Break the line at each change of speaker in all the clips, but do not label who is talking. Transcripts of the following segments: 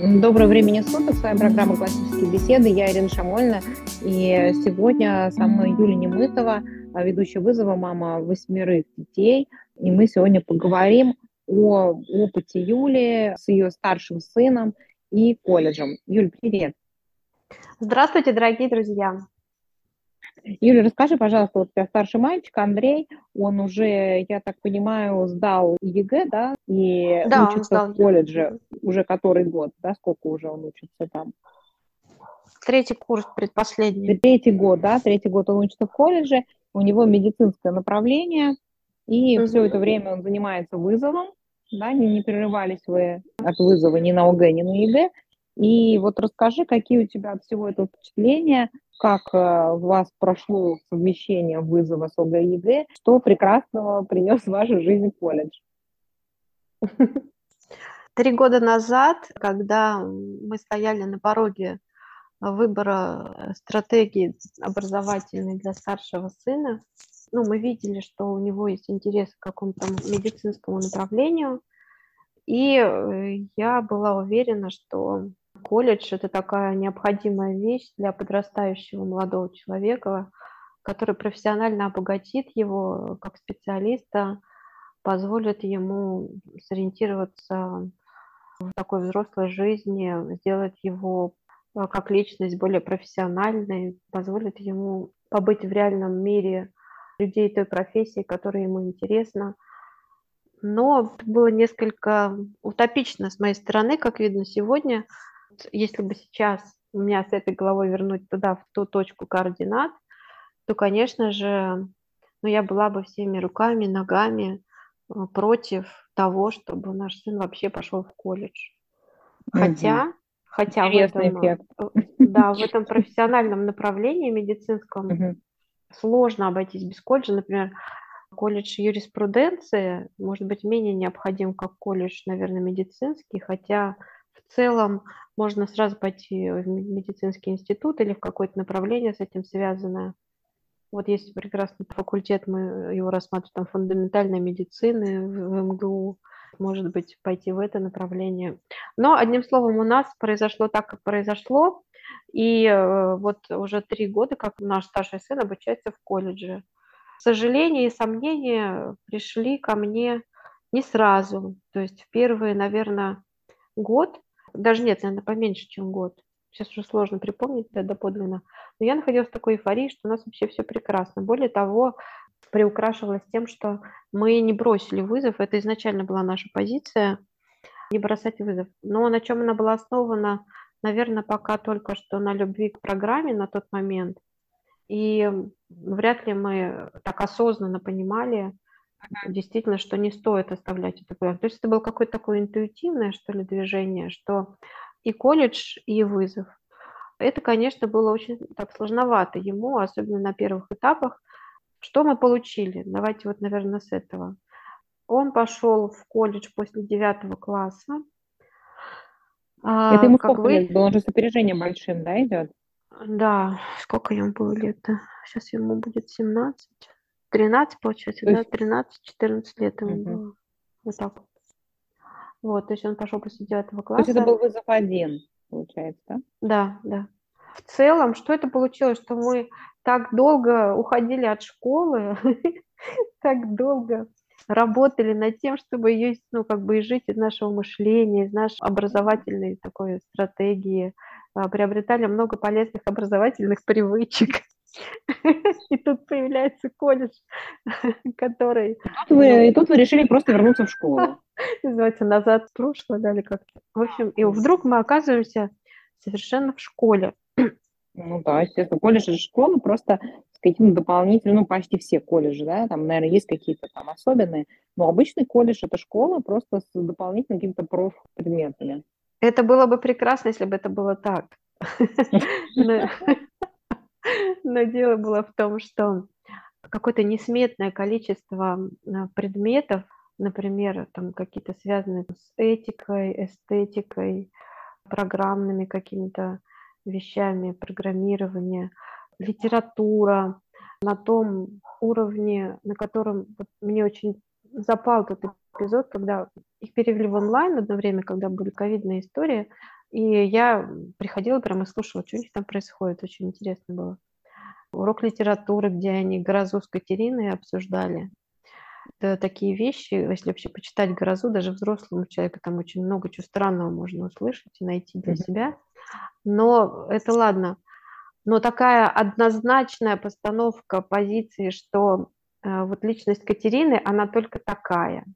Доброго времени суток, с вами программа «Классические беседы», я Ирина Шамольна, и сегодня со мной Юлия Немытова, ведущая вызова, мама восьмерых детей, и мы сегодня поговорим о опыте Юли с ее старшим сыном и колледжем. Юль, привет!
Здравствуйте, дорогие друзья!
Юля, расскажи, пожалуйста, вот у тебя старший мальчик, Андрей, он уже, я так понимаю, сдал ЕГЭ, да, и да, учится в колледже уже который год, да, сколько уже он учится там?
Третий курс, предпоследний.
Третий год, да, третий год он учится в колледже, у него медицинское направление, и угу. все это время он занимается вызовом, да, не, не прерывались вы от вызова ни на ОГЭ, ни на ЕГЭ, и вот расскажи, какие у тебя от всего этого впечатления, как э, у вас прошло совмещение вызова с ОГЭ и ЕГЭ, что прекрасного принес в вашу жизнь колледж?
Три года назад, когда мы стояли на пороге выбора стратегии образовательной для старшего сына, ну, мы видели, что у него есть интерес к какому-то медицинскому направлению, и э, я была уверена, что Колледж – это такая необходимая вещь для подрастающего молодого человека, который профессионально обогатит его как специалиста, позволит ему сориентироваться в такой взрослой жизни, сделать его э, как личность более профессиональной, позволит ему побыть в реальном мире людей той профессии, которая ему интересна. Но было несколько утопично с моей стороны, как видно сегодня – если бы сейчас меня с этой головой вернуть туда, в ту точку координат, то, конечно же, ну, я была бы всеми руками, ногами э, против того, чтобы наш сын вообще пошел в колледж. Хотя, угу. хотя в этом, эффект. Э, да, в этом профессиональном направлении медицинском угу. сложно обойтись без колледжа. Например, колледж юриспруденции может быть менее необходим, как колледж, наверное, медицинский, хотя целом можно сразу пойти в медицинский институт или в какое-то направление с этим связанное. Вот есть прекрасный факультет, мы его рассматриваем, там фундаментальной медицины в МГУ, может быть, пойти в это направление. Но, одним словом, у нас произошло так, как произошло, и э, вот уже три года, как наш старший сын обучается в колледже. Сожаления и сомнения пришли ко мне не сразу. То есть в первые, наверное, год даже нет, наверное, поменьше, чем год. Сейчас уже сложно припомнить это доподлинно. Но я находилась в такой эйфории, что у нас вообще все прекрасно. Более того, приукрашивалось тем, что мы не бросили вызов. Это изначально была наша позиция, не бросать вызов. Но на чем она была основана, наверное, пока только что на любви к программе на тот момент. И вряд ли мы так осознанно понимали, действительно, что не стоит оставлять это То есть это было какое-то такое интуитивное, что ли, движение, что и колледж, и вызов. Это, конечно, было очень так сложновато ему, особенно на первых этапах. Что мы получили? Давайте вот, наверное, с этого. Он пошел в колледж после девятого класса.
А, это ему как вы... лет было? Он же с опережением большим, да, идет?
Да, сколько ему было лет? Сейчас ему будет 17. 13, получается, то есть... да, 13-14 лет ему угу. было. Вот так вот. Вот, то есть он пошел после девятого класса.
То есть это был вызов один, получается, да?
Да, да. В целом, что это получилось, что мы так долго уходили от школы, так долго работали над тем, чтобы ее, ну, как бы жить из нашего мышления, из нашей образовательной такой стратегии, а, приобретали много полезных образовательных привычек. И тут появляется колледж, который... И
тут вы, и тут вы решили просто вернуться в школу.
Называется «Назад в прошлое», да, или как-то. В общем, и вдруг мы оказываемся совершенно в школе.
Ну да, естественно, колледж – это школа, просто с каким-то дополнительным, ну, почти все колледжи, да, там, наверное, есть какие-то там особенные, но обычный колледж – это школа просто с дополнительными какими-то профпредметами.
Это было бы прекрасно, если бы это было так. Но дело было в том, что какое-то несметное количество а, предметов, например, там какие-то связанные с этикой, эстетикой, программными какими-то вещами, программирование, литература на том уровне, на котором вот мне очень запал тот эпизод, когда их перевели в онлайн одно время, когда были ковидные истории, И я приходила прямо и слушала, что у них там происходит. Очень интересно было. Урок литературы, где они «Грозу» с Катериной обсуждали. Это такие вещи, если вообще почитать «Грозу», даже взрослому человеку там очень много чего странного можно услышать и найти для себя. Но это ладно. Но такая однозначная постановка позиции, что э, вот личность Катерины, она только такая.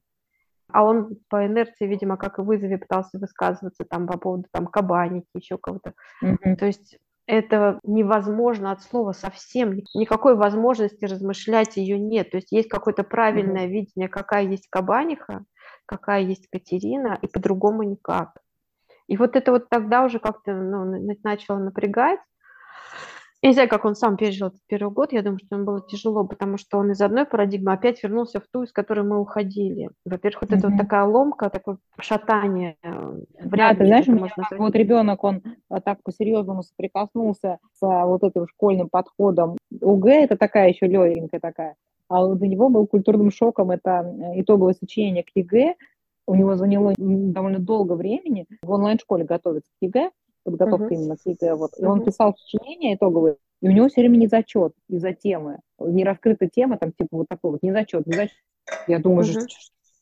А он по инерции, видимо, как и в вызове пытался высказываться там по поводу там кабаники, еще кого-то. Mm-hmm. То есть это невозможно от слова совсем. Никакой возможности размышлять ее нет. То есть есть какое-то правильное mm-hmm. видение, какая есть кабаниха, какая есть Катерина, и по-другому никак. И вот это вот тогда уже как-то ну, начало напрягать. Я не знаю, как он сам пережил этот первый год. Я думаю, что ему было тяжело, потому что он из одной парадигмы опять вернулся в ту, из которой мы уходили. Во-первых, вот mm-hmm. это вот такая ломка, такое шатание.
Э, да, ты знаешь, у меня вот ребенок, он а, так по-серьезному соприкоснулся с а, вот этим школьным подходом. ОГЭ это такая еще легенькая такая. А для него был культурным шоком это э, итоговое сочинение к ЕГЭ. У него заняло довольно долго времени в онлайн-школе готовиться к ЕГЭ подготовка uh-huh. именно к ЕГЭ. Вот. И uh-huh. он писал сочинение итоговое, и у него все время не зачет из-за темы. Не раскрыта тема, там, типа, вот такой вот, не зачет, не зачет. Я думаю, uh-huh.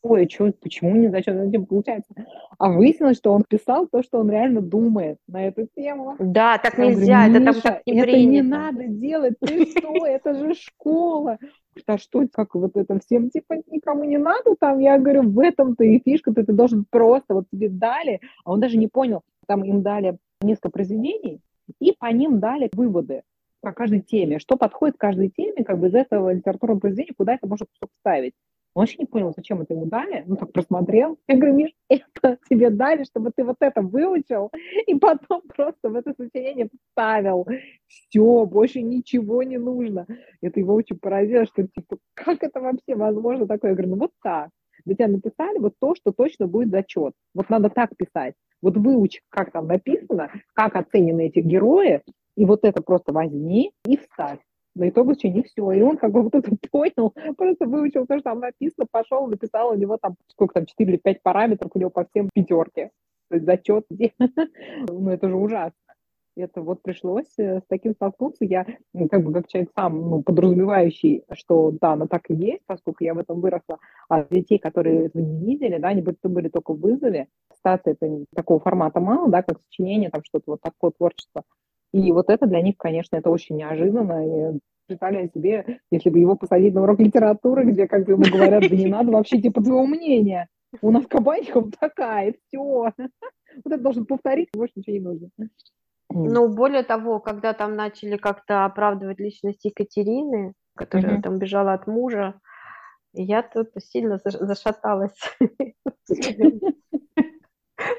ой, что, почему не зачет? Ну, типа, получается. А выяснилось, что он писал то, что он реально думает на эту тему.
Да, так Я нельзя, говорю, это там так
не Это не надо делать, ты что, это же школа. А что, как вот это всем, типа, никому не надо там? Я говорю, в этом-то и фишка, ты, ты должен просто, вот тебе дали, а он даже не понял, там им дали несколько произведений, и по ним дали выводы по каждой теме, что подходит каждой теме, как бы из этого литературного произведения, куда это может вставить. Он вообще не понял, зачем это ему дали, ну так просмотрел. Я говорю, Миш, это тебе дали, чтобы ты вот это выучил, и потом просто в это сочинение вставил. Все, больше ничего не нужно. Это его очень поразило, что типа, как это вообще возможно такое? Я говорю, ну вот так. Для тебя написали вот то, что точно будет зачет. Вот надо так писать. Вот выучи, как там написано, как оценены эти герои, и вот это просто возьми и вставь. На итоге еще не все. И он как бы вот это понял, просто выучил то, что там написано, пошел, написал у него там, сколько там, 4 или 5 параметров, у него по всем пятерки. То есть зачет, ну это же ужасно это вот пришлось э, с таким столкнуться. Я, ну, как бы, как человек сам, ну, подразумевающий, что да, но так и есть, поскольку я в этом выросла, а детей, которые этого не видели, да, они были, были только в вызове, статы это такого формата мало, да, как сочинение, там что-то вот такое творчество. И вот это для них, конечно, это очень неожиданно, и представляю себе, если бы его посадить на урок литературы, где как бы ему говорят, да не надо вообще типа твоего мнения, у нас кабанчиков такая, все. Вот это должен повторить, больше ничего не нужно.
Ну, более того, когда там начали как-то оправдывать личность Екатерины, которая mm-hmm. там бежала от мужа, я тут сильно зашаталась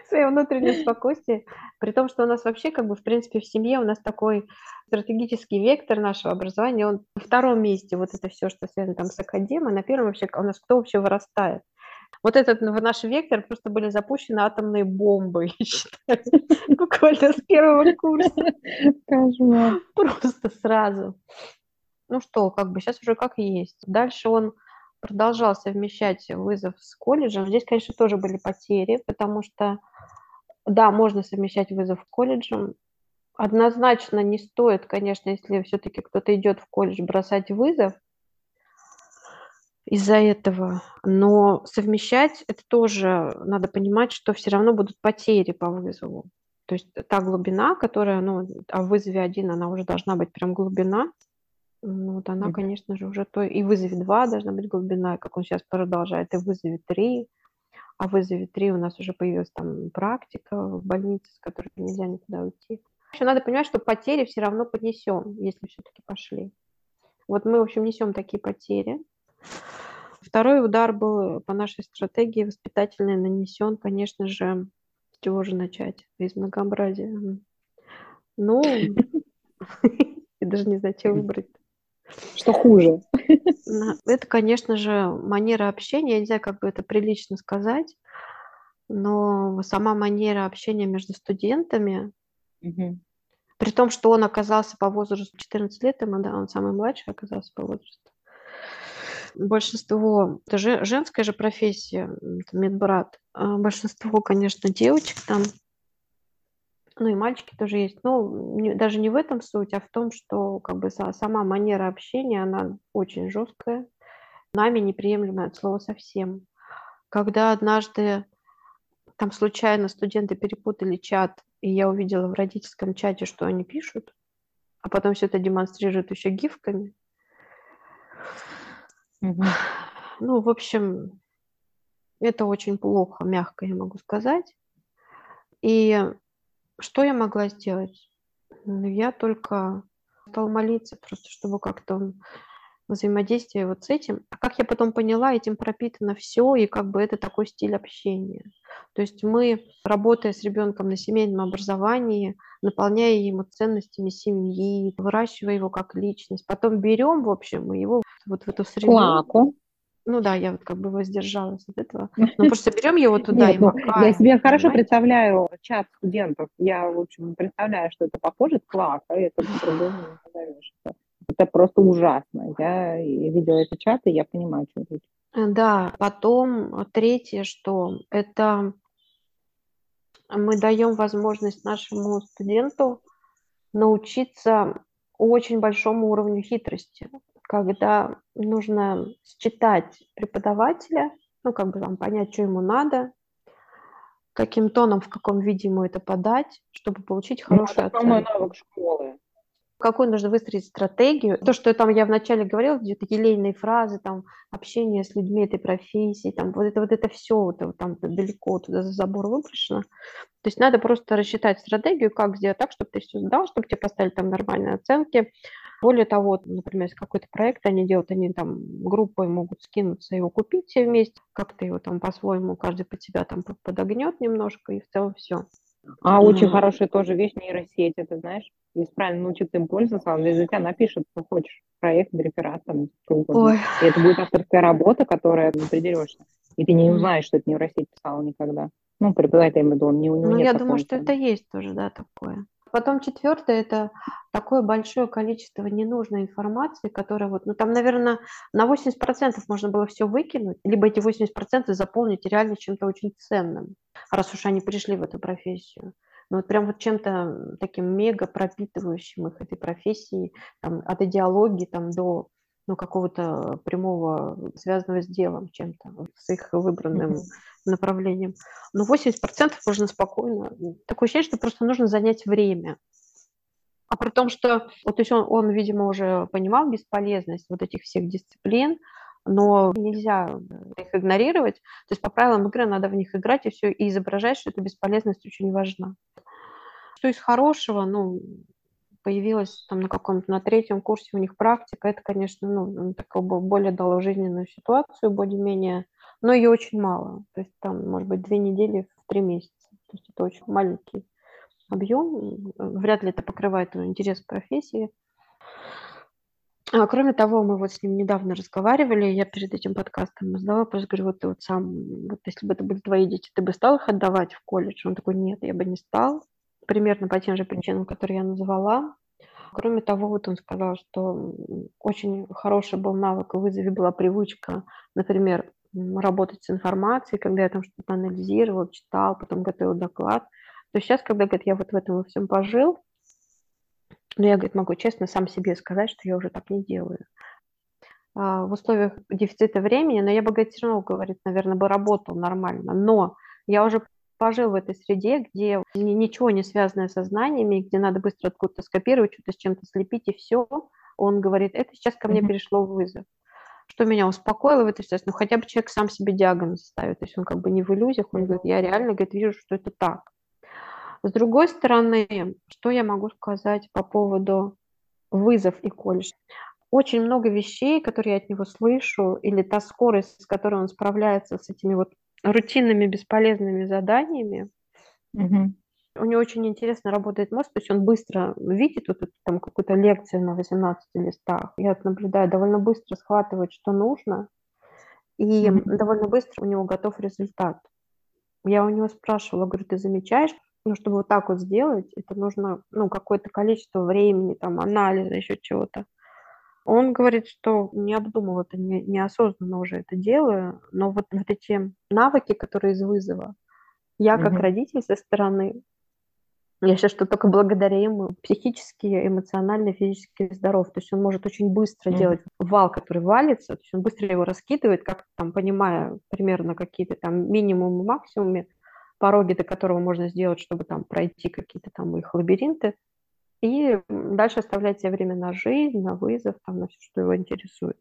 свое внутреннее спокойствие, при том, что у нас вообще, как бы, в принципе, в семье у нас такой стратегический вектор нашего образования, он на втором месте, вот это все, что связано там с академией, на первом вообще, у нас кто вообще вырастает? Вот этот в наш вектор просто были запущены атомные бомбы, я считаю, буквально с первого курса. Кошмар. Просто сразу. Ну что, как бы сейчас уже как есть. Дальше он продолжал совмещать вызов с колледжем. Здесь, конечно, тоже были потери, потому что, да, можно совмещать вызов с колледжем. Однозначно не стоит, конечно, если все-таки кто-то идет в колледж, бросать вызов, из-за этого. Но совмещать это тоже надо понимать, что все равно будут потери по вызову. То есть та глубина, которая, ну, а в вызове один она уже должна быть прям глубина, ну, вот она, конечно же, уже то и в вызове 2 должна быть глубина, как он сейчас продолжает, и в вызове 3, а в вызове 3 у нас уже появилась там практика в больнице, с которой нельзя никуда уйти. Еще надо понимать, что потери все равно понесем, если все-таки пошли. Вот мы, в общем, несем такие потери. Второй удар был по нашей стратегии воспитательный нанесен, конечно же, с чего же начать? Из многообразия. Ну, я даже не знаю, что выбрать.
Что хуже?
Это, конечно же, манера общения. Я не знаю, как бы это прилично сказать, но сама манера общения между студентами, угу. при том, что он оказался по возрасту 14 лет, ему, да, он самый младший оказался по возрасту, большинство, это же, женская же профессия, это медбрат, а большинство, конечно, девочек там, Ну и мальчики тоже есть. Ну, не, даже не в этом суть, а в том, что как бы сама манера общения, она очень жесткая, нами неприемлемое от слова совсем. Когда однажды там случайно студенты перепутали чат, и я увидела в родительском чате, что они пишут, а потом все это демонстрируют еще гифками. Ну, в общем, это очень плохо, мягко я могу сказать. И что я могла сделать? Ну, я только стала молиться, просто чтобы как-то взаимодействие вот с этим. А как я потом поняла, этим пропитано все, и как бы это такой стиль общения. То есть мы, работая с ребенком на семейном образовании, наполняя ему ценностями семьи, выращивая его как личность, потом берем, в общем, его вот в эту среду.
Клаку.
Ну да, я вот как бы воздержалась от этого. Но просто берем его туда Нет, и макаем.
Ну, я себе хорошо представляю чат студентов. Я, в общем, представляю, что это похоже с клака, это по-другому не назовешь. Это просто ужасно. Я видела эти чаты, я понимаю, что это.
Да, потом третье, что это мы даем возможность нашему студенту научиться очень большому уровню хитрости, когда нужно считать преподавателя, ну, как бы там понять, что ему надо, каким тоном, в каком виде ему это подать, чтобы получить ну, хорошую ну, оценку. Это навык школы какую нужно выстроить стратегию. То, что там я вначале говорила, где-то елейные фразы, там, общение с людьми этой профессии, там, вот это вот это все вот, там далеко туда за забор выброшено. То есть надо просто рассчитать стратегию, как сделать так, чтобы ты все сдал, чтобы тебе поставили там нормальные оценки. Более того, например, если какой-то проект они делают, они там группой могут скинуться, его купить все вместе, как-то его там по-своему, каждый под себя там подогнет немножко, и в целом все.
А очень хорошая тоже вещь нейросети, ты знаешь. Если правильно научиться им пользоваться, он за тебя напишет, что хочешь, проект, реферат, там, Ой. И это будет авторская работа, которая не придерешься. И ты не узнаешь, что это нейросеть писала никогда. Ну, преподаватель, я имею в виду, он не у
него Ну, я думаю, что это есть тоже, да, такое. Потом четвертое – это такое большое количество ненужной информации, которая вот, ну там, наверное, на 80% можно было все выкинуть, либо эти 80% заполнить реально чем-то очень ценным, раз уж они пришли в эту профессию. Ну вот прям вот чем-то таким мега пропитывающим их этой профессии, там, от идеологии там, до ну, какого-то прямого, связанного с делом чем-то, с их выбранным mm-hmm. Направлением. Но 80% можно спокойно. Такое ощущение, что просто нужно занять время. А при том, что вот, то есть он, он, видимо, уже понимал бесполезность вот этих всех дисциплин, но нельзя их игнорировать. То есть по правилам игры надо в них играть и все, и изображать, что эта бесполезность очень важна. Что из хорошего, ну, появилась там на каком-то, на третьем курсе у них практика, это, конечно, ну, такую более дало жизненную ситуацию, более-менее, но ее очень мало. То есть там, может быть, две недели в три месяца. То есть это очень маленький объем. Вряд ли это покрывает интерес к профессии. А, кроме того, мы вот с ним недавно разговаривали, я перед этим подкастом задала вопрос, говорю, вот ты вот сам, вот если бы это были твои дети, ты бы стал их отдавать в колледж? Он такой, нет, я бы не стал примерно по тем же причинам, которые я назвала. Кроме того, вот он сказал, что очень хороший был навык в вызове была привычка, например, работать с информацией, когда я там что-то анализировал, читал, потом готовил доклад. То сейчас, когда говорит, я вот в этом во всем пожил, но я, говорит, могу честно сам себе сказать, что я уже так не делаю. А, в условиях дефицита времени, но я бы, говорит, все равно, говорит, наверное, бы работал нормально. Но я уже пожил в этой среде, где ничего не связанное со знаниями, где надо быстро откуда-то скопировать, что-то с чем-то слепить, и все. Он говорит, это сейчас ко мне перешло в вызов. Что меня успокоило в этой ситуации, ну хотя бы человек сам себе диагноз ставит, то есть он как бы не в иллюзиях, он говорит, я реально говорит, вижу, что это так. С другой стороны, что я могу сказать по поводу вызов и колледж? Очень много вещей, которые я от него слышу, или та скорость, с которой он справляется с этими вот рутинными бесполезными заданиями. Угу. У него очень интересно работает мозг, то есть он быстро видит вот эту, там какую-то лекцию на 18 листах. Я наблюдаю, довольно быстро схватывает, что нужно, и mm довольно быстро у него готов результат. Я у него спрашивала, говорю, ты замечаешь, ну, чтобы вот так вот сделать, это нужно, ну, какое-то количество времени, там, анализа, еще чего-то. Он говорит, что не обдумал это, не, неосознанно уже это делаю, но вот, вот эти навыки, которые из вызова, я как mm-hmm. родитель со стороны, Я считаю, что только благодаря ему психически, эмоционально, физически здоров. То есть он может очень быстро mm-hmm. делать вал, который валится, то есть он быстро его раскидывает, как там, понимая примерно какие-то там минимумы, максимумы, пороги, до которого можно сделать, чтобы там пройти какие-то там их лабиринты. И дальше оставлять себе время на жизнь, на вызов, там, на все, что его интересует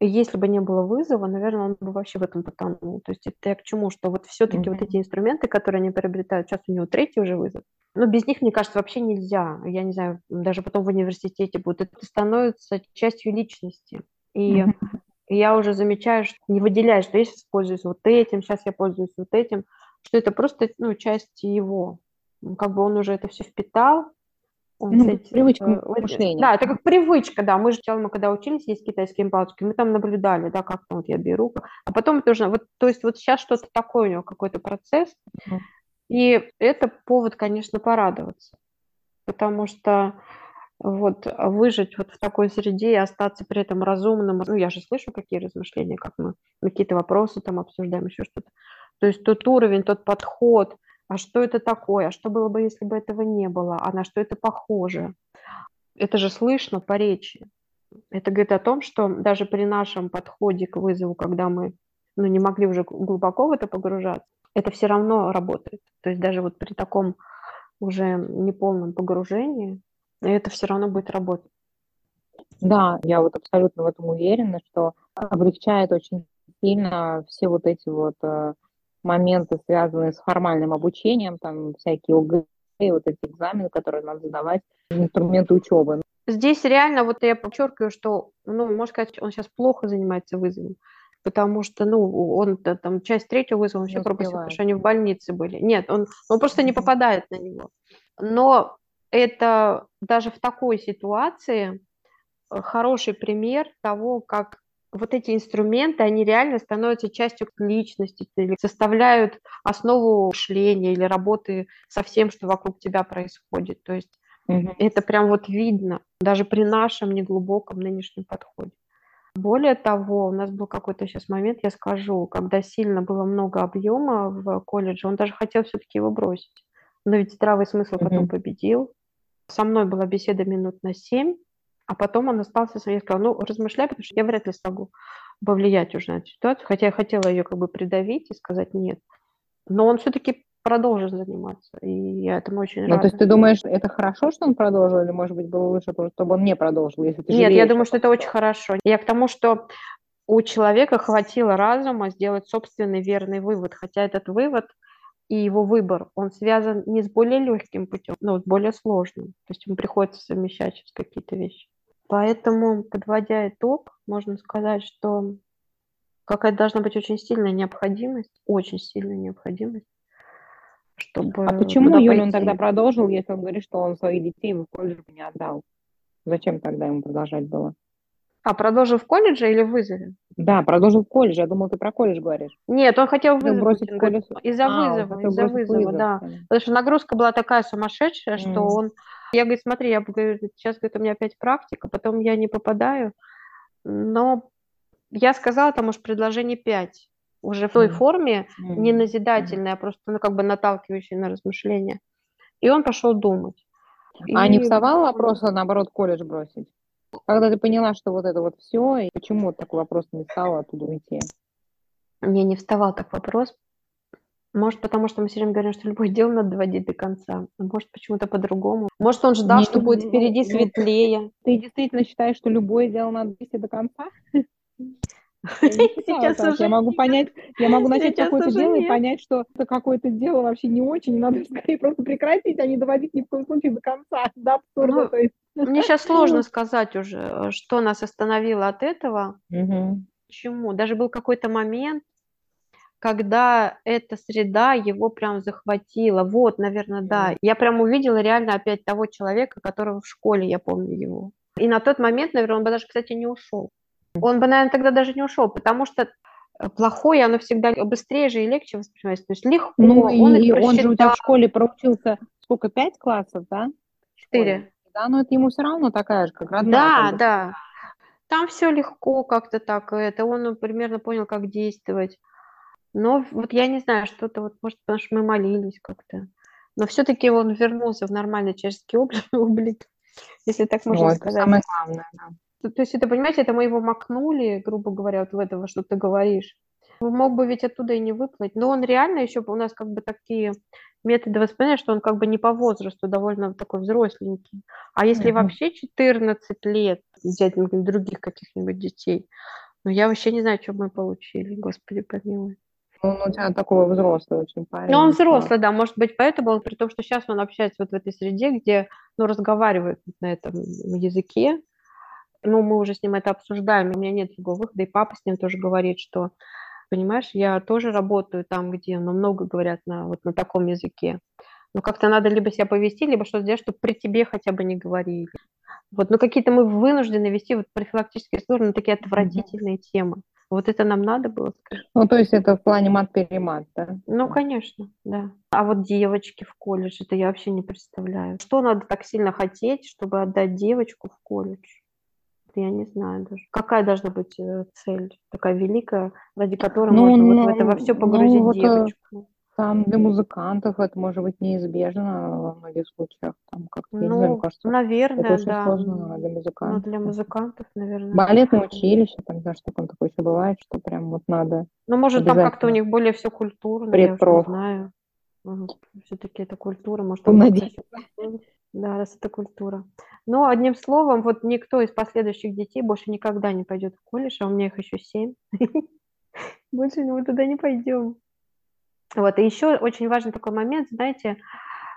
если бы не было вызова, наверное, он бы вообще в этом потонул. То есть это я к чему, что вот все-таки mm-hmm. вот эти инструменты, которые они приобретают, сейчас у него третий уже вызов, но без них, мне кажется, вообще нельзя. Я не знаю, даже потом в университете будет. Это становится частью личности. И mm-hmm. я уже замечаю, что не выделяю, что я сейчас пользуюсь вот этим, сейчас я пользуюсь вот этим, что это просто ну, часть его. Как бы он уже это все впитал,
ну, кстати, привычка э,
мышления. Да, это как привычка, да. Мы же сначала, мы когда учились есть китайские палочки, мы там наблюдали, да, как там вот я беру, а потом это уже, вот, то есть вот сейчас что-то такое у него, какой-то процесс, и это повод, конечно, порадоваться, потому что вот выжить вот в такой среде и остаться при этом разумным, ну, я же слышу какие размышления, как мы какие-то вопросы там обсуждаем, еще что-то. То есть тот уровень, тот подход, а что это такое, а что было бы, если бы этого не было, а на что это похоже. Это же слышно по речи. Это говорит о том, что даже при нашем подходе к вызову, когда мы ну, не могли уже глубоко в это погружаться, это все равно работает. То есть даже вот при таком уже неполном погружении это все равно будет работать.
Да, я вот абсолютно в этом уверена, что облегчает очень сильно все вот эти вот э, моменты, связанные с формальным обучением, там всякие ОГЭ, вот эти экзамены, которые надо сдавать, инструменты учебы.
Здесь реально, вот я подчеркиваю, что, ну, можно сказать, он сейчас плохо занимается вызовом, потому что, ну, он там часть третьего вызова вообще пропустил, потому что они в больнице были. Нет, он, он просто не попадает на него. Но это даже в такой ситуации э, хороший пример того, как вот эти инструменты, они реально становятся частью личности, или составляют основу мышления или работы со всем, что вокруг тебя происходит. То есть угу. это прям вот видно, даже при нашем неглубоком нынешнем подходе. Более того, у нас был какой-то сейчас момент, я скажу, когда сильно было много объема в колледже, он даже хотел все-таки его бросить. Но ведь здравый смысл потом mm победил. Со мной была беседа минут на семь, а потом он остался со мной и сказал, ну, размышляй, потому что я вряд ли смогу повлиять уже на эту ситуацию, хотя я хотела ее как бы придавить и сказать нет. Но он все-таки продолжит заниматься, и я этому очень ну, рада.
то есть ты думаешь, это хорошо, что он продолжил, или, может быть, было лучше, чтобы он не продолжил, если ты
Нет, я думаю, что это очень хорошо. Я к тому, что у человека хватило разума сделать собственный верный вывод, хотя этот вывод и его выбор, он связан не с более легким путем, но с более сложным. То есть ему приходится совмещать сейчас какие-то вещи. Поэтому, подводя итог, можно сказать, что какая-то должна быть очень сильная необходимость, очень сильная необходимость, чтобы...
А почему Юля он тогда продолжил, если он говорит, что он своих детей в колледж не отдал? Зачем тогда ему продолжать было?
А, продолжил в колледже или в вызове?
Да, продолжил в колледже. Я думал, ты про колледж говоришь.
Нет, он хотел вызов бросить колледж. Из-за а, вызова, из-за вызова, вызов, да. Потому что нагрузка была такая сумасшедшая, mm. что он... Я говорю, смотри, я говорю, сейчас говорит, у меня опять практика, потом я не попадаю. Но я сказала, там уж предложение 5. Уже в той форме, не назидательное, а просто ну, как бы наталкивающее на размышления. И он пошел думать.
А и... не вставал вопрос, а наоборот, колледж бросить? Когда ты поняла, что вот это вот все, и почему вот такой вопрос не стал оттуда уйти?
Мне не вставал так вопрос. Может, потому что мы все время говорим, что любое дело надо доводить до конца. Может, почему-то по-другому. Может, он ждал, не, что будет впереди светлее.
Ты действительно считаешь, что любое дело надо довести до конца?
Сейчас уже
я могу понять, я могу начать какое-то дело и понять, что это какое-то дело вообще не очень, надо скорее просто прекратить, а не доводить ни в коем случае до конца, до абсурда.
Ну, мне сейчас сложно сказать уже, что нас остановило от этого. Почему? Даже был какой-то момент, когда эта среда его прям захватила. Вот, наверное, да. Я прям увидела реально опять того человека, которого в школе, я помню его. И на тот момент, наверное, он бы даже, кстати, не ушел. Он бы, наверное, тогда даже не ушел, потому что э, плохое, оно всегда быстрее же и легче воспринимается. То есть легко.
Ну, он, и он же у тебя в школе проучился сколько, пять классов, да?
Четыре.
Да, но это ему все равно такая же, как родная.
Да, да. Там все легко как-то так. Это он ну, примерно понял, как действовать. Но вот я не знаю, что-то вот, может, потому что мы молились как-то. Но все-таки он вернулся в нормальный человеческий облик, если так можно
это
сказать.
самое главное, да.
То то есть это, понимаете, это мы его макнули, грубо говоря, вот в этого, что ты говоришь. Мог бы ведь оттуда и не выплыть. Но он реально еще у нас как бы такие методы воспитания, что он как бы не по возрасту, довольно такой взросленький. А если
Мгм.
вообще 14 лет взять например, других каких-нибудь детей, ну я вообще не знаю, что мы получили, господи помилуй.
Ну, он у тебя такой взрослый очень парень.
Ну, он
слабый.
взрослый, да, может быть, поэтому он, при том, что сейчас он общается вот в этой среде, где, ну, разговаривают на этом языке, ну, мы уже с ним это обсуждаем, у меня нет другого выхода, и папа с ним тоже говорит, что, понимаешь, я тоже работаю там, где, ну, много говорят на, вот на таком языке, но как-то надо либо себя повести, либо что сделать, чтобы при тебе хотя бы не говорили. Вот, ну, какие-то мы вынуждены вести вот профилактические разговоры на такие отвратительные темы. Вот это нам надо было, скажи?
Ну, то есть это в плане мат-перемат, да?
Ну, конечно, да. А вот девочки в колледж, это я вообще не представляю. Что надо так сильно хотеть, чтобы отдать девочку в колледж? Я не знаю даже. Какая должна быть э, цель такая великая, ради которой
Ну,
можно вот
ну,
в это во все
ну,
погрузить
вот, э,
девочку?
Там для музыкантов это может быть неизбежно во многих случаях. Там как-то, я не знаю, мне
Ну,
кажется, это
наверное,
очень
да.
сложно для
Ну,
музыкантов.
для музыкантов, наверное.
Балетное училище, там, знаешь, такое такое еще бывает, что прям вот надо
Ну, может, там как-то у них более все культурно, я уж не
предпроф.
знаю. Все-таки это культура, может,
Ну,
там
надеюсь.
Да, раз это культура. Но одним словом, вот никто из последующих детей больше никогда не пойдет в колледж, а у меня их еще семь. Больше мы туда не пойдем. Вот, и еще очень важный такой момент, знаете,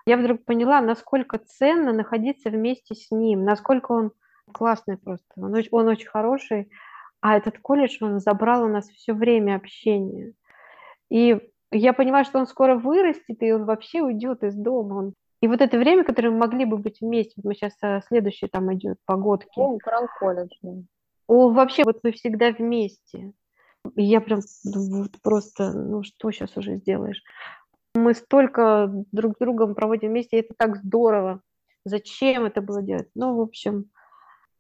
я вдруг поняла, насколько ценно находиться вместе с ним, насколько он классный просто, он, оч- он очень хороший, а этот колледж, он забрал у нас все время общения. И я понимаю, что он скоро вырастет, и он вообще уйдет из дома. Он... И вот это время, которое мы могли бы быть вместе, вот мы сейчас следующий там идет погодки,
О, украл колледж. да.
о, вообще вот мы всегда вместе. И я прям вот просто, ну что сейчас уже сделаешь? Мы столько друг с другом проводим вместе, и это так здорово. Зачем это было делать? Ну, в общем,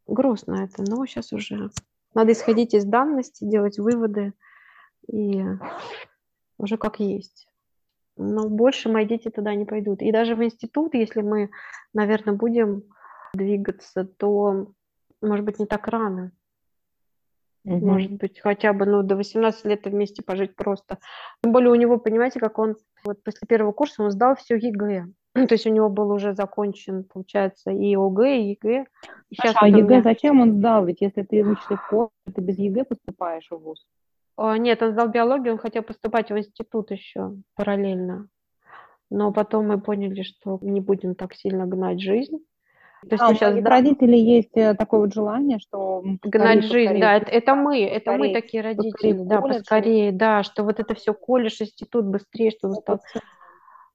грустно это, но сейчас уже надо исходить из данности, делать выводы и уже как есть. Но больше мои дети туда не пойдут. И даже в институт, если мы, наверное, будем двигаться, то, может быть, не так рано.
Мгм.
Может быть, хотя бы ну, до 18 лет вместе пожить просто. Тем более у него, понимаете, как он вот после первого курса он сдал все ЕГЭ. То есть у него был уже закончен, получается, и ОГЭ, и ЕГЭ. И сейчас
а ЕГЭ
меня-
зачем он сдал? Ведь если ты учишься в колледже, ты без ЕГЭ поступаешь в ВУЗ.
А, Нет, он сдал биологию, он хотел поступать в институт еще параллельно. Но потом мы поняли, что не будем так сильно гнать жизнь. То есть
А,
мы
у
сейчас
многих родителей есть э, такое вот желание, что
гнать жизнь, да, это, это мы, это мы такие родители,
поскорее
да,
колледж.
поскорее, да, что вот это все колледж, институт быстрее, чтобы стал.
Это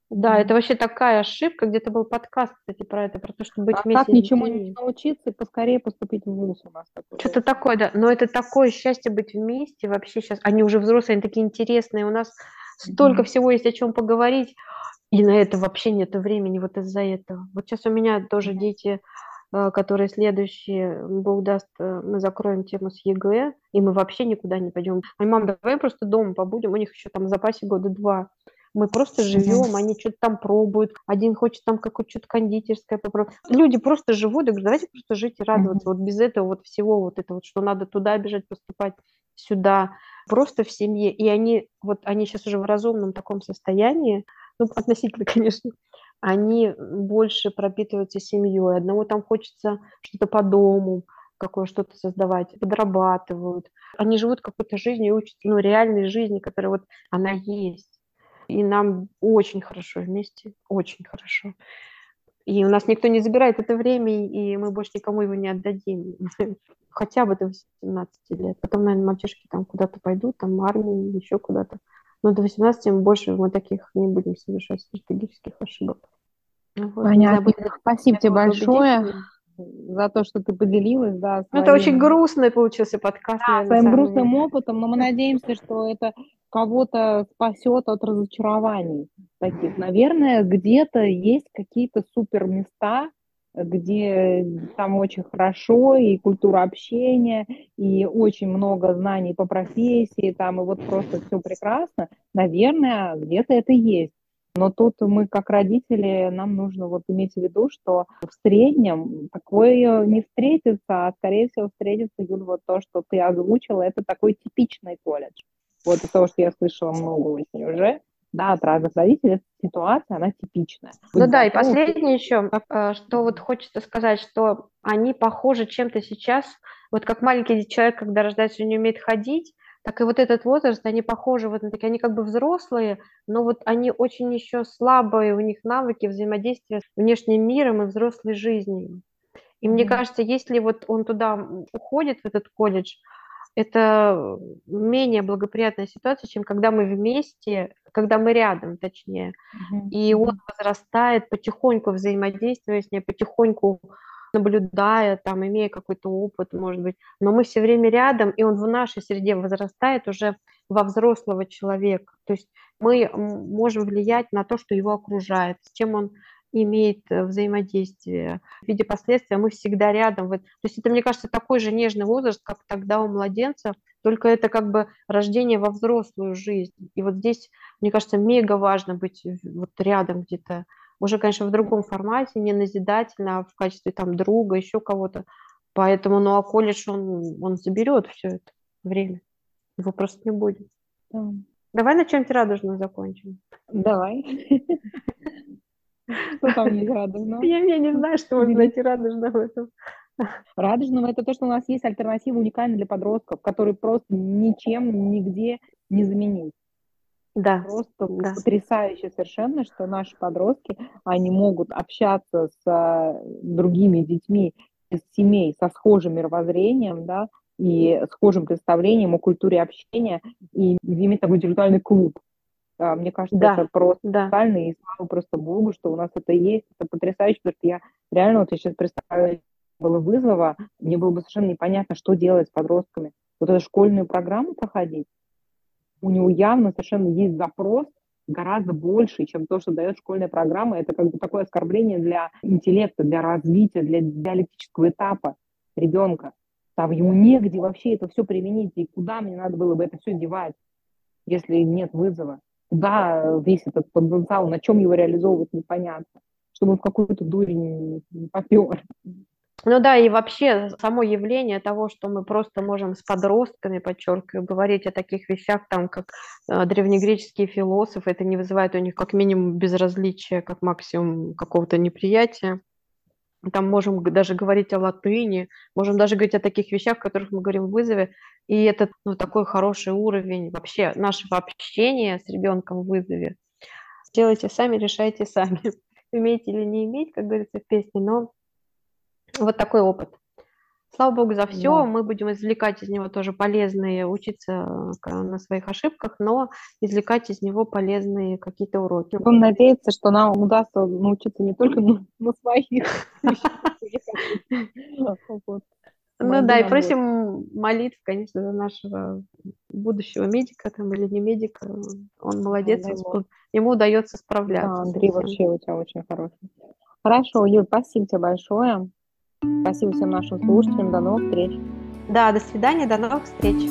Да, это вообще такая ошибка, где-то был подкаст, кстати, про это, про то, чтобы быть
А
вместе
как
с
ничему не научиться и поскорее поступить в ВУЗ у нас такой
Что-то такое, да. Но это такое счастье быть вместе вообще сейчас. Они уже взрослые, они такие интересные. У нас столько
Мгм.
всего есть о чем поговорить. И на это вообще нет времени вот из-за этого. Вот сейчас у меня тоже дети, э, которые следующие, Бог даст, э, мы закроем тему с ЕГЭ, и мы вообще никуда не пойдем. Они, мам, давай просто дома побудем, у них еще там в запасе года два. Мы просто живем, они что-то там пробуют. Один хочет там какое-то что-то кондитерское попробовать. Люди просто живут. Я говорю, давайте просто жить и радоваться. Вот без этого вот всего вот этого, вот, что надо туда бежать, поступать, сюда. Просто в семье. И они, вот они сейчас уже в разумном таком состоянии, ну, относительно, конечно, они больше пропитываются семьей. Одному там хочется что-то по дому, какое что-то создавать, подрабатывают. Они живут какой-то жизнью и учатся, ну, реальной жизни, которая вот она есть. И нам очень хорошо вместе, очень хорошо. И у нас никто не забирает это время, и мы больше никому его не отдадим. Хотя бы до 18 лет. Потом, наверное, мальчишки там куда-то пойдут, там армию, еще куда-то. Но до 18 мы больше мы таких не будем совершать стратегических ошибок. Ну Вот,
Понятно. Спасибо тебе большое за то, что ты поделилась, да,
Ну, это очень
своим,
грустный получился подкаст,
да,
наверное,
своим грустным опытом, но мы надеемся, что это кого-то спасет от разочарований таких. Наверное, где-то есть какие-то супер места, где там очень хорошо, и культура общения, и очень много знаний по профессии, там, и вот просто все прекрасно. Наверное, где-то это есть. Но тут мы, как родители, нам нужно вот иметь в виду, что в среднем такое не встретится, а скорее всего встретится, Юль, вот то, что ты озвучила, это такой типичный колледж. Вот из того, что я слышала много уже, да, от разных родителей, ситуация, она типичная.
Ну да, и последнее еще, э, что вот хочется сказать, что они похожи чем-то сейчас, вот как маленький человек, когда рождается, не умеет ходить, так и вот этот возраст, они похожи вот на такие, они как бы взрослые, но вот они очень еще слабые, у них навыки взаимодействия с внешним миром и взрослой жизнью. И мне кажется, если вот он туда уходит, в этот колледж, это менее благоприятная ситуация, чем когда мы вместе, когда мы рядом, точнее. Mm-hmm. И он возрастает потихоньку, взаимодействуя с ней, потихоньку наблюдая, там, имея какой-то опыт, может быть, но мы все время рядом, и он в нашей среде возрастает уже во взрослого человека. То есть мы можем влиять на то, что его окружает, с чем он имеет э, взаимодействие. В виде последствия мы всегда рядом. То есть это, мне кажется, такой же нежный возраст, как тогда у младенца, только это как бы рождение во взрослую жизнь. И вот здесь, мне кажется, мега важно быть вот рядом где-то уже, конечно, в другом формате, не назидательно, а в качестве там друга, еще кого-то. Поэтому, ну, а колледж, он, он заберет все это время. Его просто не будет. Да. Давай на чем-то радужном закончим.
Давай. Что там есть радужного?
Я, я не знаю, что можно найти радужного в этом.
Радужного – это то, что у нас есть альтернатива уникальная для подростков, которые просто ничем, нигде не заменить. Да. Просто да. потрясающе совершенно, что наши подростки, они могут общаться с а, другими детьми из семей со схожим мировоззрением, да, и схожим представлением о культуре общения, и иметь такой интеллектуальный клуб. Да, мне кажется, да, это просто да. уникально, и слава просто Богу, что у нас это есть, это потрясающе, потому что я реально, вот я сейчас представляю, было вызова, мне было бы совершенно непонятно, что делать с подростками. Вот эту школьную программу проходить, у него явно совершенно есть запрос гораздо больше, чем то, что дает школьная программа. Это как бы такое оскорбление для интеллекта, для развития, для диалектического этапа ребенка. Там ему негде вообще это все применить, и куда мне надо было бы это все девать, если нет вызова. Куда весь этот потенциал, на чем его реализовывать, непонятно. Чтобы он в какую-то дурь не попер.
Ну да, и вообще само явление того, что мы просто можем с подростками, подчеркиваю, говорить о таких вещах, там, как э, древнегреческие философы, это не вызывает у них как минимум безразличия, как максимум какого-то неприятия. Там можем даже говорить о латыни, можем даже говорить о таких вещах, о которых мы говорим в вызове. И это ну, такой хороший уровень вообще нашего общения с ребенком в вызове. Делайте сами, решайте сами. Иметь или не иметь, как говорится в песне, но вот такой опыт. Слава богу за все, да. мы будем извлекать из него тоже полезные, учиться э, на своих ошибках, но извлекать из него полезные какие-то уроки.
Он надеется, что нам удастся научиться не только на, на своих.
Ну да, и просим молитв, конечно, за нашего будущего медика там или не медика. Он молодец, ему удается справляться.
Андрей вообще у тебя очень хороший. Хорошо, Юль, спасибо тебе большое. Спасибо всем нашим слушателям. До новых встреч.
Да, до свидания, до новых встреч.